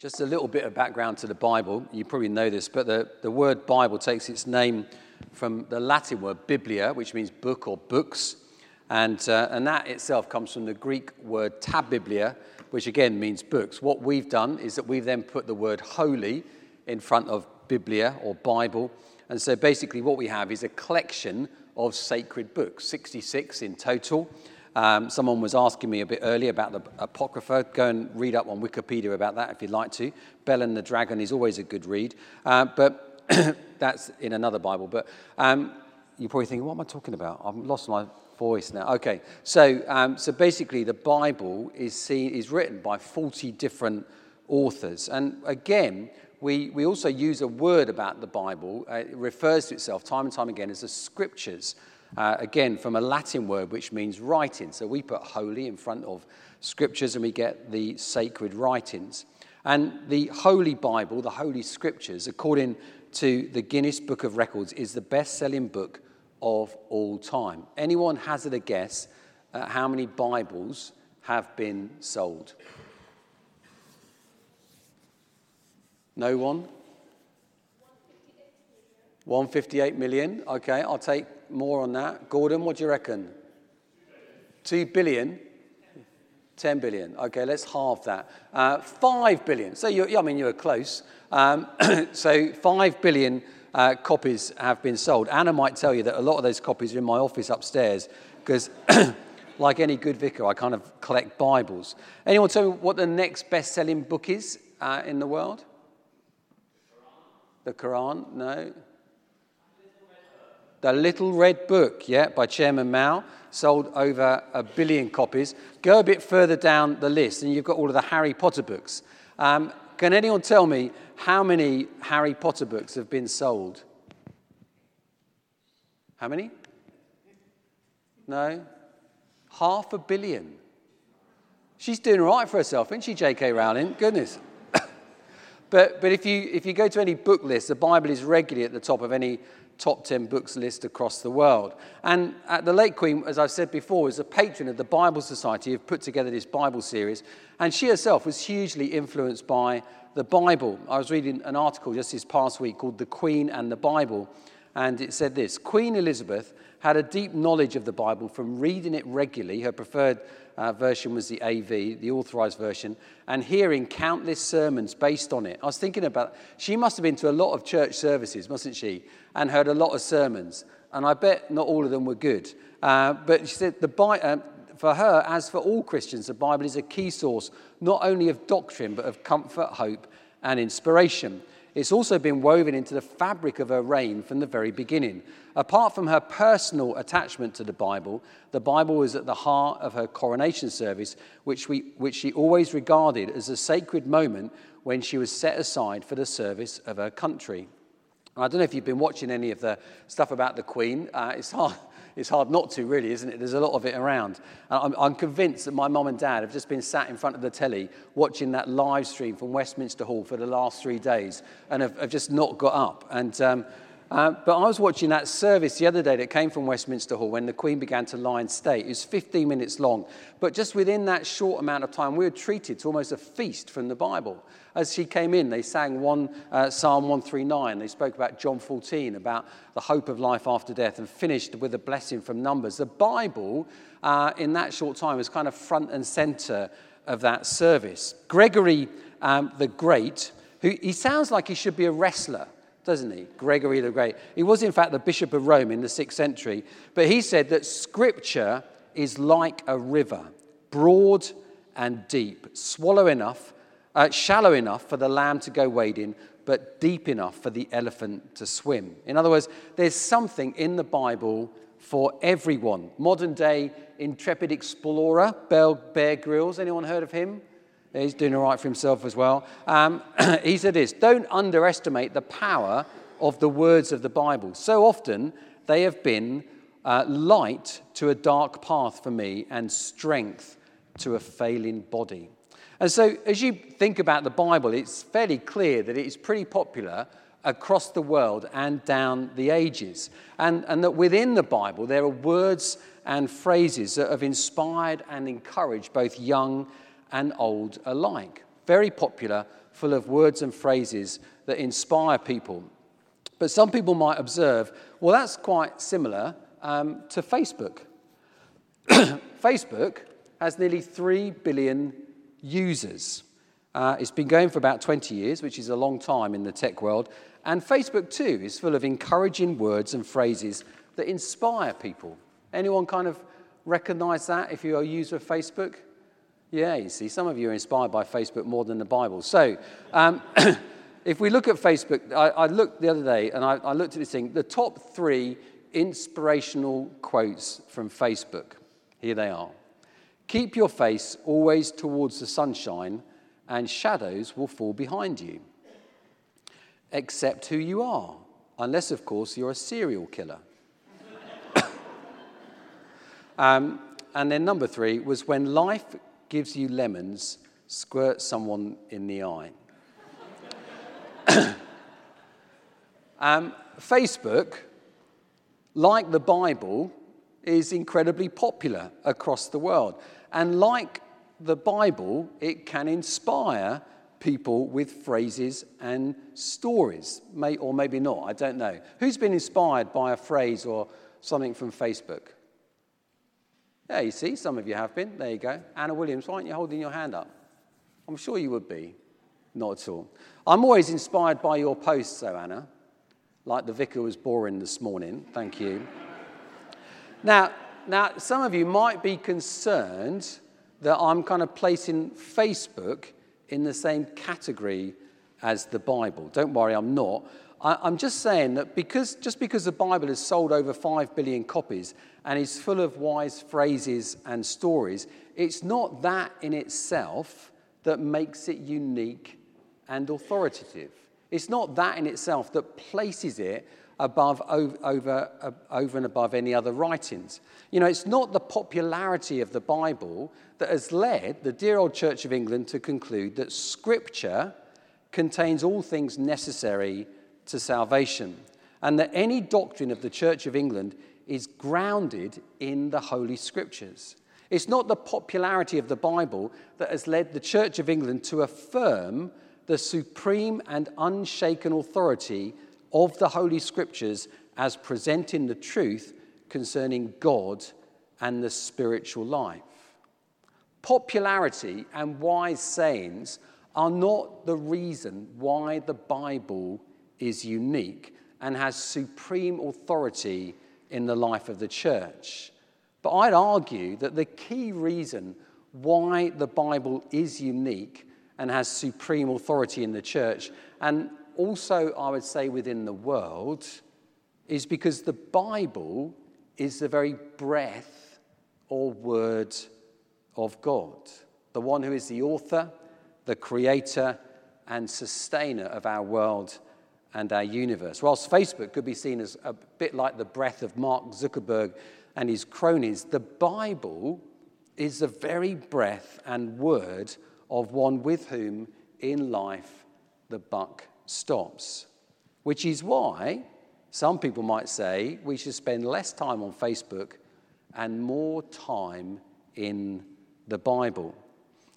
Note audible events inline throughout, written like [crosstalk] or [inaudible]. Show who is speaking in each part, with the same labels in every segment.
Speaker 1: Just a little bit of background to the Bible. You probably know this, but the, the word Bible takes its name from the Latin word biblia, which means book or books. And, uh, and that itself comes from the Greek word ta biblia, which again means books. What we've done is that we've then put the word holy in front of biblia or Bible. And so basically, what we have is a collection of sacred books, 66 in total. Um, someone was asking me a bit earlier about the Apocrypha. Go and read up on Wikipedia about that if you'd like to. Bell and the Dragon is always a good read. Uh, but [coughs] that's in another Bible. But um, you're probably thinking, what am I talking about? I've lost my voice now. Okay, so, um, so basically, the Bible is, seen, is written by 40 different authors. And again, we, we also use a word about the Bible. Uh, it refers to itself time and time again as the scriptures. Uh, again, from a Latin word which means writing. So we put holy in front of scriptures and we get the sacred writings. And the Holy Bible, the Holy Scriptures, according to the Guinness Book of Records, is the best selling book of all time. Anyone hazard a guess at how many Bibles have been sold? No one? 158 million. Okay, I'll take more on that. Gordon, what do you reckon? Two billion? 10 billion. Okay, let's halve that. Uh, 5 billion. So, you I mean, you were close. Um, [coughs] so, 5 billion uh, copies have been sold. Anna might tell you that a lot of those copies are in my office upstairs because, [coughs] like any good vicar, I kind of collect Bibles. Anyone tell me what the next best selling book is uh, in the world? The Quran? No. The Little Red Book, yeah, by Chairman Mao, sold over a billion copies. Go a bit further down the list, and you've got all of the Harry Potter books. Um, can anyone tell me how many Harry Potter books have been sold? How many? No? Half a billion. She's doing right for herself, isn't she, J.K. Rowling? Goodness. [coughs] but, but if, you, if you go to any book list, the Bible is regularly at the top of any top 10 books list across the world. And at the late Queen, as I've said before, is a patron of the Bible Society who've put together this Bible series. And she herself was hugely influenced by the Bible. I was reading an article just this past week called The Queen and the Bible. And it said this Queen Elizabeth had a deep knowledge of the Bible from reading it regularly. Her preferred uh, version was the AV, the authorized version, and hearing countless sermons based on it. I was thinking about, she must have been to a lot of church services, mustn't she? And heard a lot of sermons. And I bet not all of them were good. Uh, but she said, the, uh, for her, as for all Christians, the Bible is a key source not only of doctrine, but of comfort, hope, and inspiration. It's also been woven into the fabric of her reign from the very beginning. Apart from her personal attachment to the Bible, the Bible was at the heart of her coronation service, which, we, which she always regarded as a sacred moment when she was set aside for the service of her country. I don't know if you've been watching any of the stuff about the Queen. Uh, it's hard it's hard not to, really, isn't it? There's a lot of it around. I'm, I'm, convinced that my mum and dad have just been sat in front of the telly watching that live stream from Westminster Hall for the last three days and have, have just not got up. And um, uh, but I was watching that service the other day that came from Westminster Hall when the Queen began to lie in state. It was 15 minutes long. But just within that short amount of time, we were treated to almost a feast from the Bible. As she came in, they sang one, uh, Psalm 139. They spoke about John 14, about the hope of life after death, and finished with a blessing from Numbers. The Bible, uh, in that short time, was kind of front and center of that service. Gregory um, the Great, who he sounds like he should be a wrestler doesn't he? Gregory the Great. He was, in fact, the Bishop of Rome in the sixth century, but he said that Scripture is like a river, broad and deep, swallow enough, uh, shallow enough for the lamb to go wading, but deep enough for the elephant to swim. In other words, there's something in the Bible for everyone. Modern day intrepid explorer, Bear Grylls, anyone heard of him? He's doing all right for himself as well. Um, [clears throat] he said this Don't underestimate the power of the words of the Bible. So often they have been uh, light to a dark path for me and strength to a failing body. And so, as you think about the Bible, it's fairly clear that it is pretty popular across the world and down the ages. And, and that within the Bible, there are words and phrases that have inspired and encouraged both young and old alike. very popular, full of words and phrases that inspire people. But some people might observe, well, that's quite similar um, to Facebook. [clears throat] Facebook has nearly 3 billion users. Uh, it's been going for about 20 years, which is a long time in the tech world. And Facebook, too, is full of encouraging words and phrases that inspire people. Anyone kind of recognize that if you're a user of Facebook? Yeah, you see, some of you are inspired by Facebook more than the Bible. So, um, [clears throat] if we look at Facebook, I, I, looked the other day and I, I looked at this thing the top three inspirational quotes from Facebook. Here they are Keep your face always towards the sunshine, and shadows will fall behind you. Accept who you are, unless, of course, you're a serial killer. [coughs] um, and then number three was when life gives you lemons, squirt someone in the eye. [coughs] um, Facebook, like the Bible, is incredibly popular across the world. And like the Bible, it can inspire people with phrases and stories, May, or maybe not, I don't know. Who's been inspired by a phrase or something from Facebook? Yeah, you see, some of you have been. There you go. Anna Williams, why aren't you holding your hand up? I'm sure you would be. Not at all. I'm always inspired by your posts, though, Anna. Like the vicar was boring this morning. Thank you. now, now, some of you might be concerned that I'm kind of placing Facebook in the same category as the Bible. Don't worry, I'm not. I, am just saying that because, just because the Bible has sold over 5 billion copies and is full of wise phrases and stories, it's not that in itself that makes it unique and authoritative. It's not that in itself that places it above, over, over, uh, over and above any other writings. You know, it's not the popularity of the Bible that has led the dear old Church of England to conclude that Scripture contains all things necessary to salvation, and that any doctrine of the Church of England is grounded in the Holy Scriptures. It's not the popularity of the Bible that has led the Church of England to affirm the supreme and unshaken authority of the Holy Scriptures as presenting the truth concerning God and the spiritual life. Popularity and wise sayings are not the reason why the Bible is unique and has supreme authority in the life of the church. But I'd argue that the key reason why the Bible is unique and has supreme authority in the church, and also, I would say, within the world, is because the Bible is the very breath or word of God, the one who is the author, the creator, and sustainer of our world and our universe. Whilst Facebook could be seen as a bit like the breath of Mark Zuckerberg and his cronies, the Bible is the very breath and word of one with whom in life the buck stops. Which is why some people might say we should spend less time on Facebook and more time in the Bible.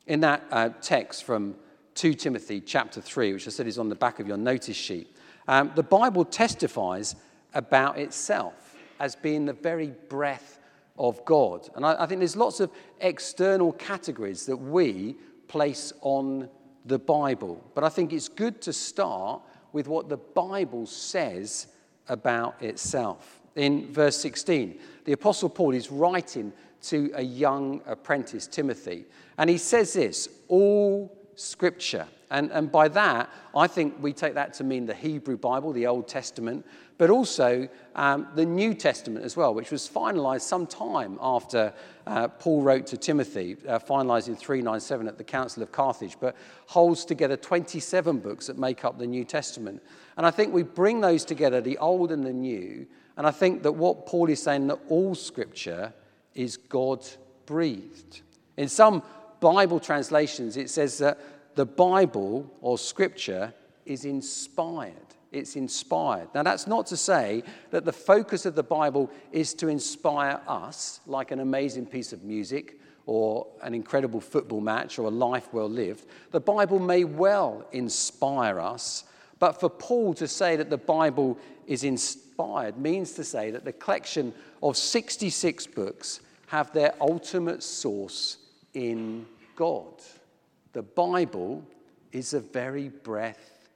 Speaker 1: In that uh, text from 2 Timothy chapter 3, which I said is on the back of your notice sheet, um, the Bible testifies about itself as being the very breath of God. And I, I think there's lots of external categories that we place on the Bible. But I think it's good to start with what the Bible says about itself. In verse 16, the Apostle Paul is writing to a young apprentice, Timothy, and he says this all scripture. And, and by that, I think we take that to mean the Hebrew Bible, the Old Testament, but also um, the New Testament as well, which was finalized some time after uh, Paul wrote to Timothy, uh, finalized in 397 at the Council of Carthage, but holds together 27 books that make up the New Testament. And I think we bring those together, the Old and the New, and I think that what Paul is saying that all Scripture is God breathed. In some Bible translations, it says that the Bible or Scripture is inspired it's inspired. Now, that's not to say that the focus of the Bible is to inspire us, like an amazing piece of music or an incredible football match or a life well lived. The Bible may well inspire us, but for Paul to say that the Bible is inspired means to say that the collection of 66 books have their ultimate source in God. The Bible is the very breath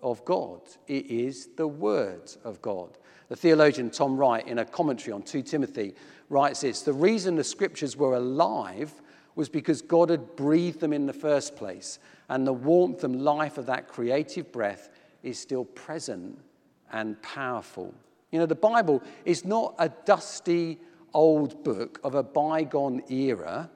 Speaker 1: of God, it is the Word of God. The theologian Tom Wright, in a commentary on 2 Timothy, writes this The reason the scriptures were alive was because God had breathed them in the first place, and the warmth and life of that creative breath is still present and powerful. You know, the Bible is not a dusty old book of a bygone era,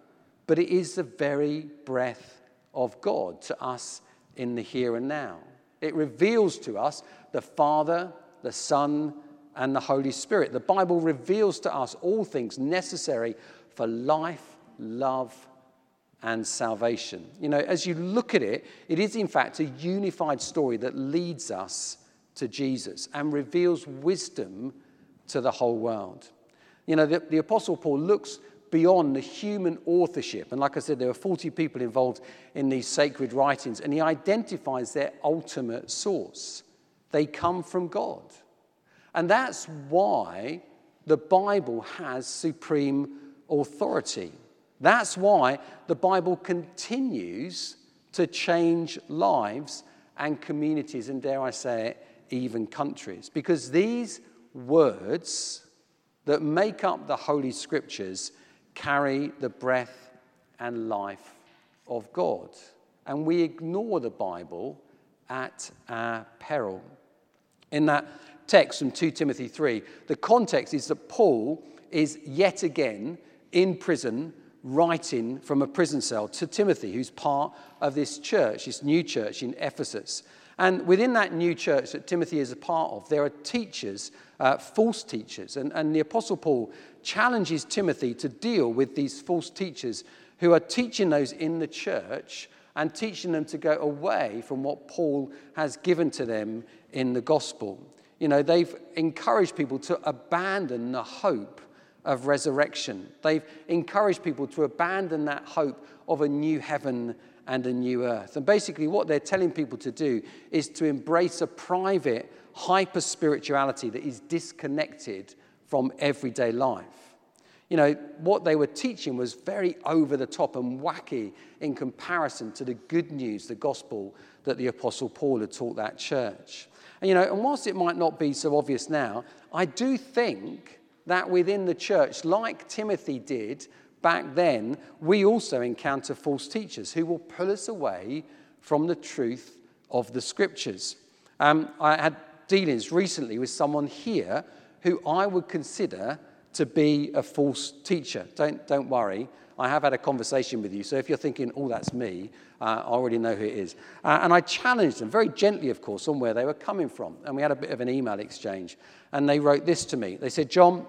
Speaker 1: but it is the very breath of God to us in the here and now. It reveals to us the Father, the Son, and the Holy Spirit. The Bible reveals to us all things necessary for life, love, and salvation. You know, as you look at it, it is in fact a unified story that leads us to Jesus and reveals wisdom to the whole world. You know, the, the Apostle Paul looks beyond the human authorship. And like I said, there are 40 people involved in these sacred writings, and he identifies their ultimate source. They come from God. And that's why the Bible has supreme authority. That's why the Bible continues to change lives and communities, and dare I say it, even countries. Because these words that make up the Holy Scriptures carry the breath and life of God. And we ignore the Bible at our peril. In that text from 2 Timothy 3, the context is that Paul is yet again in prison writing from a prison cell to Timothy, who's part of this church, this new church in Ephesus. And within that new church that Timothy is a part of, there are teachers, uh, false teachers. And, and the Apostle Paul challenges Timothy to deal with these false teachers who are teaching those in the church and teaching them to go away from what Paul has given to them in the gospel. You know, they've encouraged people to abandon the hope of resurrection. They've encouraged people to abandon that hope of a new heaven and a new earth. And basically, what they're telling people to do is to embrace a private, hyper spirituality that is disconnected from everyday life. You know, what they were teaching was very over the top and wacky in comparison to the good news, the gospel that the Apostle Paul had taught that church. And, you know, and whilst it might not be so obvious now, I do think that within the church, like Timothy did back then, we also encounter false teachers who will pull us away from the truth of the scriptures. Um, I had dealings recently with someone here who I would consider to be a false teacher. Don't, don't worry, I have had a conversation with you, so if you're thinking, oh, that's me, uh, I already know who it is. Uh, and I challenged them, very gently, of course, on where they were coming from. And we had a bit of an email exchange. And they wrote this to me They said, Jon,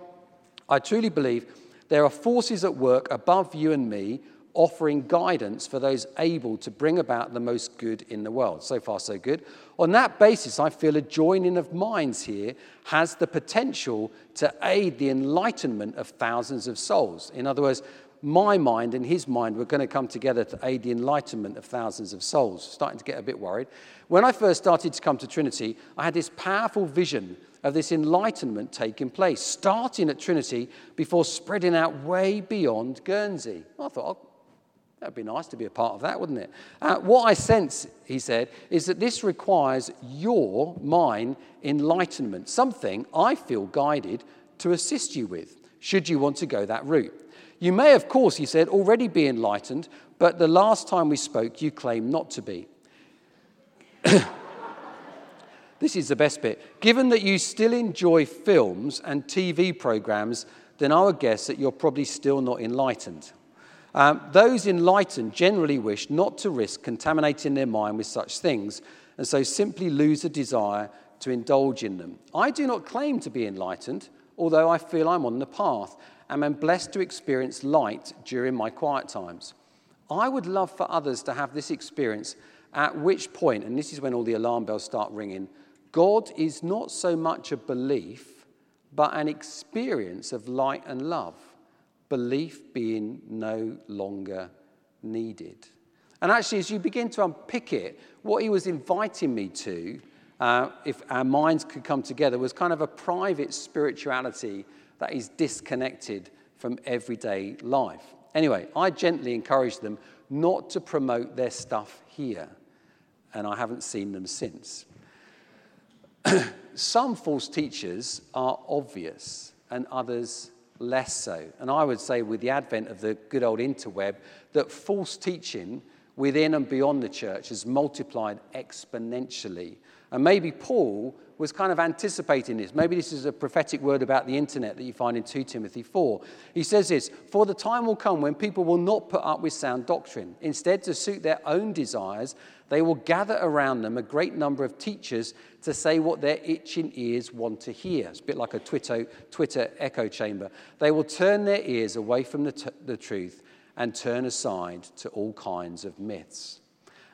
Speaker 1: I truly believe there are forces at work above you and me offering guidance for those able to bring about the most good in the world. So far, so good. On that basis, I feel a joining of minds here has the potential to aid the enlightenment of thousands of souls. In other words, my mind and his mind were going to come together to aid the enlightenment of thousands of souls. Starting to get a bit worried. When I first started to come to Trinity, I had this powerful vision of this enlightenment taking place, starting at Trinity before spreading out way beyond Guernsey. I thought, oh, that'd be nice to be a part of that, wouldn't it? Uh, what I sense, he said, is that this requires your, mine, enlightenment, something I feel guided to assist you with, should you want to go that route. You may, of course, he said, already be enlightened, but the last time we spoke, you claimed not to be. [clears throat] this is the best bit. Given that you still enjoy films and TV programs, then I would guess that you're probably still not enlightened. Um, those enlightened generally wish not to risk contaminating their mind with such things, and so simply lose a desire to indulge in them. I do not claim to be enlightened, although I feel I'm on the path and am blessed to experience light during my quiet times. I would love for others to have this experience, at which point, and this is when all the alarm bells start ringing, God is not so much a belief, but an experience of light and love. belief being no longer needed. And actually, as you begin to unpick it, what he was inviting me to, uh, if our minds could come together, was kind of a private spirituality that is disconnected from everyday life. Anyway, I gently encouraged them not to promote their stuff here, and I haven't seen them since. [clears throat] Some false teachers are obvious, and others less so. And I would say, with the advent of the good old interweb, that false teaching within and beyond the church has multiplied exponentially. And maybe Paul was kind of anticipating this. Maybe this is a prophetic word about the internet that you find in 2 Timothy 4. He says this For the time will come when people will not put up with sound doctrine. Instead, to suit their own desires, they will gather around them a great number of teachers to say what their itching ears want to hear. It's a bit like a Twitter, Twitter echo chamber. They will turn their ears away from the, t- the truth and turn aside to all kinds of myths.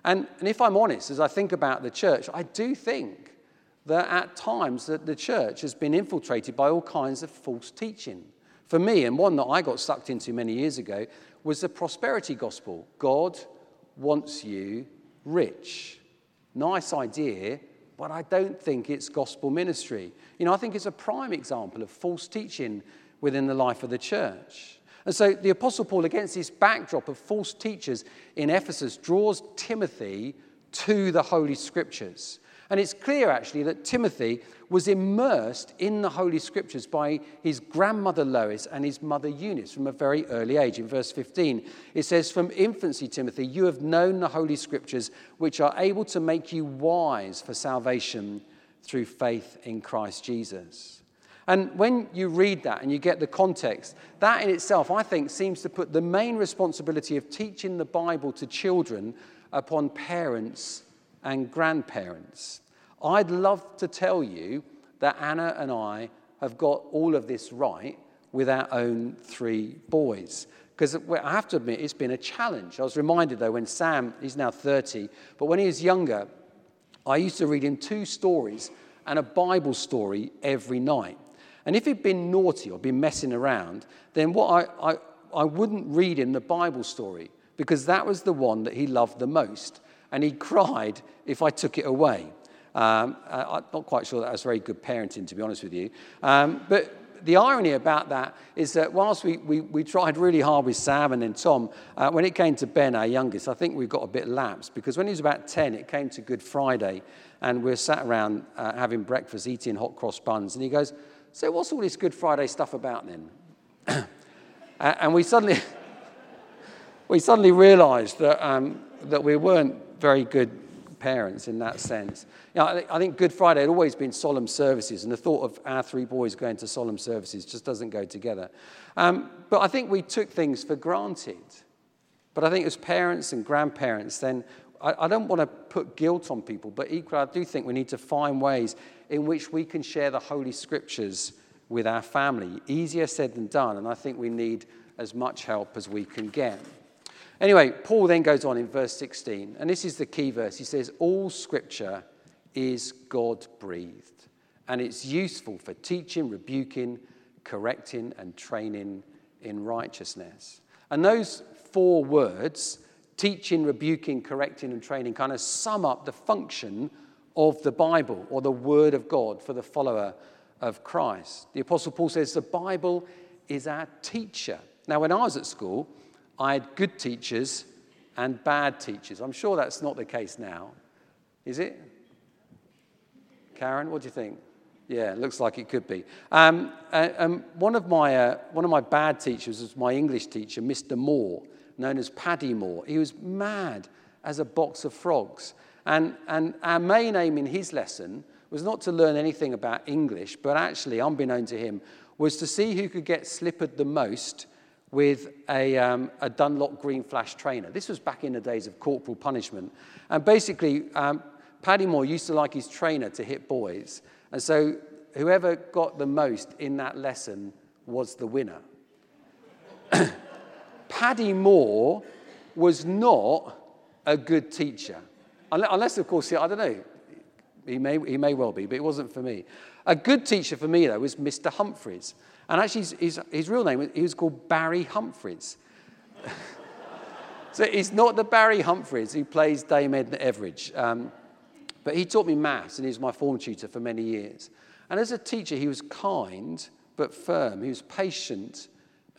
Speaker 1: And, and if I'm honest, as I think about the church, I do think that at times that the church has been infiltrated by all kinds of false teaching. For me, and one that I got sucked into many years ago, was the prosperity gospel. God wants you rich. Nice idea, but I don't think it's gospel ministry. You know, I think it's a prime example of false teaching within the life of the church. And so the Apostle Paul, against this backdrop of false teachers in Ephesus, draws Timothy to the Holy Scriptures. And it's clear, actually, that Timothy was immersed in the Holy Scriptures by his grandmother Lois and his mother Eunice from a very early age. In verse 15, it says, From infancy, Timothy, you have known the Holy Scriptures, which are able to make you wise for salvation through faith in Christ Jesus. And when you read that and you get the context, that in itself, I think, seems to put the main responsibility of teaching the Bible to children upon parents and grandparents. I'd love to tell you that Anna and I have got all of this right with our own three boys. Because I have to admit, it's been a challenge. I was reminded, though, when Sam, he's now 30, but when he was younger, I used to read him two stories and a Bible story every night. And if he'd been naughty or been messing around, then what I, I, I wouldn't read him the Bible story because that was the one that he loved the most. And he [laughs] cried if I took it away. Um, I'm not quite sure that was very good parenting, to be honest with you. Um, but the irony about that is that whilst we, we, we tried really hard with Sam and then Tom, uh, when it came to Ben, our youngest, I think we got a bit lapsed because when he was about 10, it came to Good Friday and we were sat around uh, having breakfast, eating hot cross buns. And he goes, so, what's all this Good Friday stuff about then? [coughs] and we suddenly, [laughs] we suddenly realized that, um, that we weren't very good parents in that sense. You know, I think Good Friday had always been solemn services, and the thought of our three boys going to solemn services just doesn't go together. Um, but I think we took things for granted. But I think as parents and grandparents, then I, I don't want to put guilt on people, but equally, I do think we need to find ways in which we can share the Holy Scriptures with our family. Easier said than done, and I think we need as much help as we can get. Anyway, Paul then goes on in verse 16, and this is the key verse. He says, All Scripture is God breathed, and it's useful for teaching, rebuking, correcting, and training in righteousness. And those four words, teaching, rebuking, correcting, and training, kind of sum up the function of the Bible or the Word of God for the follower of Christ. The Apostle Paul says the Bible is our teacher. Now, when I was at school, I had good teachers and bad teachers. I'm sure that's not the case now. Is it? Karen, what do you think? Yeah, looks like it could be. Um, uh, um, one, of my, uh, one of my bad teachers was my English teacher, Mr. Moore, known as Paddy Moore. He was mad as a box of frogs. And, and our main aim in his lesson was not to learn anything about English, but actually, unbeknown to him, was to see who could get slippered the most with a, um, a Dunlop Green Flash trainer. This was back in the days of corporal punishment. And basically, um, Paddy Moore used to like his trainer to hit boys. And so whoever got the most in that lesson was the winner. [coughs] Paddy Moore was not a good teacher. Unless, of course, I don't know, He may, he may well be, but it wasn't for me. A good teacher for me, though, was Mr. Humphreys. And actually, his, his, his real name, he was called Barry Humphreys. [laughs] so it's not the Barry Humphries who plays Dame Edna Everage. Um, but he taught me maths, and he was my form tutor for many years. And as a teacher, he was kind but firm. He was patient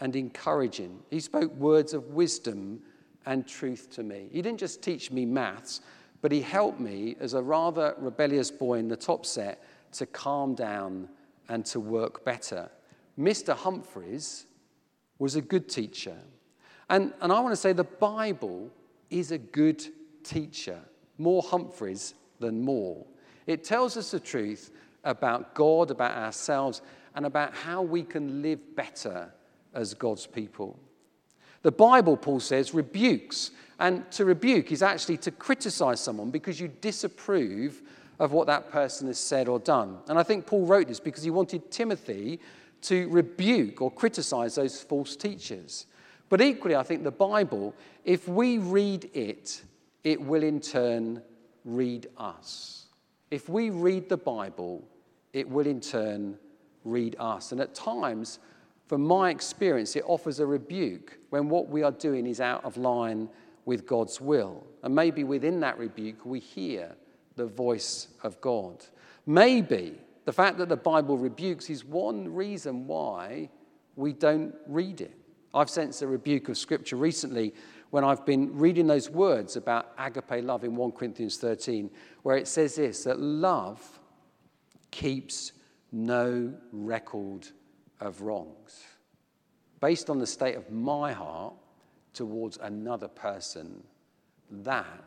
Speaker 1: and encouraging. He spoke words of wisdom and truth to me. He didn't just teach me maths, but he helped me as a rather rebellious boy in the top set to calm down and to work better. Mr. Humphreys was a good teacher. And, and I want to say the Bible is a good teacher. More Humphreys than Moore. It tells us the truth about God, about ourselves, and about how we can live better as God's people. The Bible, Paul says, rebukes. And to rebuke is actually to criticize someone because you disapprove of what that person has said or done. And I think Paul wrote this because he wanted Timothy to rebuke or criticize those false teachers. But equally, I think the Bible, if we read it, it will in turn read us. If we read the Bible, it will in turn read us. And at times, from my experience, it offers a rebuke when what we are doing is out of line with God's will. And maybe within that rebuke, we hear the voice of God. Maybe the fact that the Bible rebukes is one reason why we don't read it. I've sensed a rebuke of Scripture recently when I've been reading those words about agape love in 1 Corinthians 13, where it says this that love keeps no record of wrongs. Based on the state of my heart towards another person, that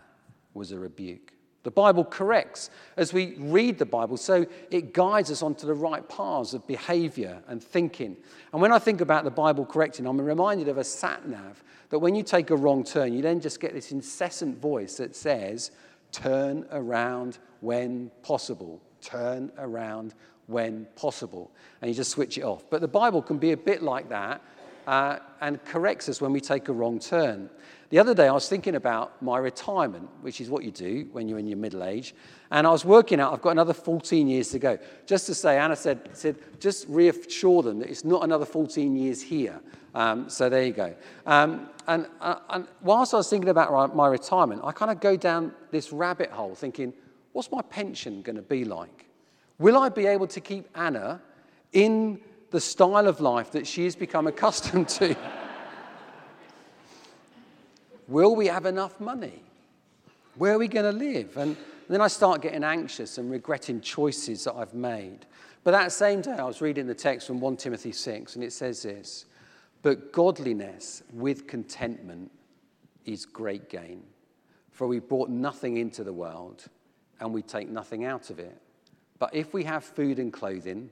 Speaker 1: was a rebuke. The Bible corrects as we read the Bible, so it guides us onto the right paths of behavior and thinking. And when I think about the Bible correcting, I'm reminded of a sat nav that when you take a wrong turn, you then just get this incessant voice that says, Turn around when possible. Turn around when possible. And you just switch it off. But the Bible can be a bit like that uh, and corrects us when we take a wrong turn. The other day, I was thinking about my retirement, which is what you do when you're in your middle age. And I was working out, I've got another 14 years to go. Just to say, Anna said, said just reassure them that it's not another 14 years here. Um, so there you go. Um, and, uh, and whilst I was thinking about my retirement, I kind of go down this rabbit hole thinking, what's my pension going to be like? Will I be able to keep Anna in the style of life that she has become accustomed to? Will we have enough money? Where are we going to live? And then I start getting anxious and regretting choices that I've made. But that same day, I was reading the text from 1 Timothy 6, and it says this But godliness with contentment is great gain. For we brought nothing into the world, and we take nothing out of it. But if we have food and clothing,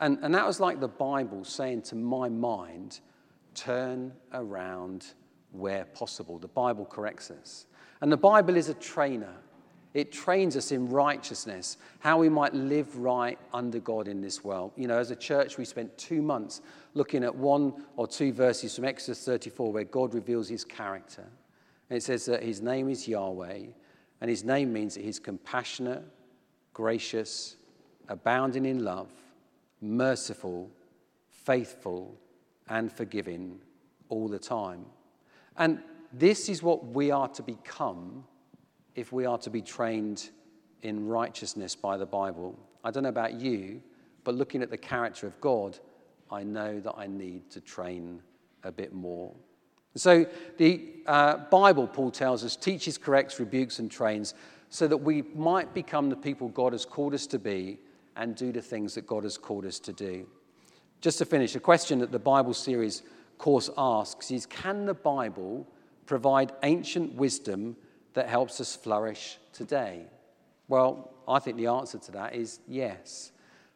Speaker 1: And, and that was like the Bible saying to my mind, turn around where possible. The Bible corrects us. And the Bible is a trainer. It trains us in righteousness, how we might live right under God in this world. You know, as a church, we spent two months looking at one or two verses from Exodus 34 where God reveals his character. And it says that his name is Yahweh, and his name means that he's compassionate, gracious, abounding in love, merciful, faithful, and forgiving all the time. And this is what we are to become if we are to be trained in righteousness by the Bible. I don't know about you, but looking at the character of God, I know that I need to train a bit more. So the uh, Bible, Paul tells us, teaches, corrects, rebukes, and trains so that we might become the people God has called us to be and do the things that God has called us to do. Just to finish, a question that the Bible series course asks is Can the Bible provide ancient wisdom that helps us flourish today? Well, I think the answer to that is yes.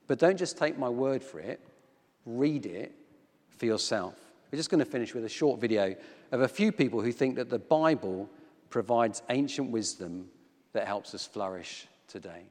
Speaker 1: But don't just take my word for it, read it for yourself. We're just going to finish with a short video of a few people who think that the Bible provides ancient wisdom that helps us flourish today.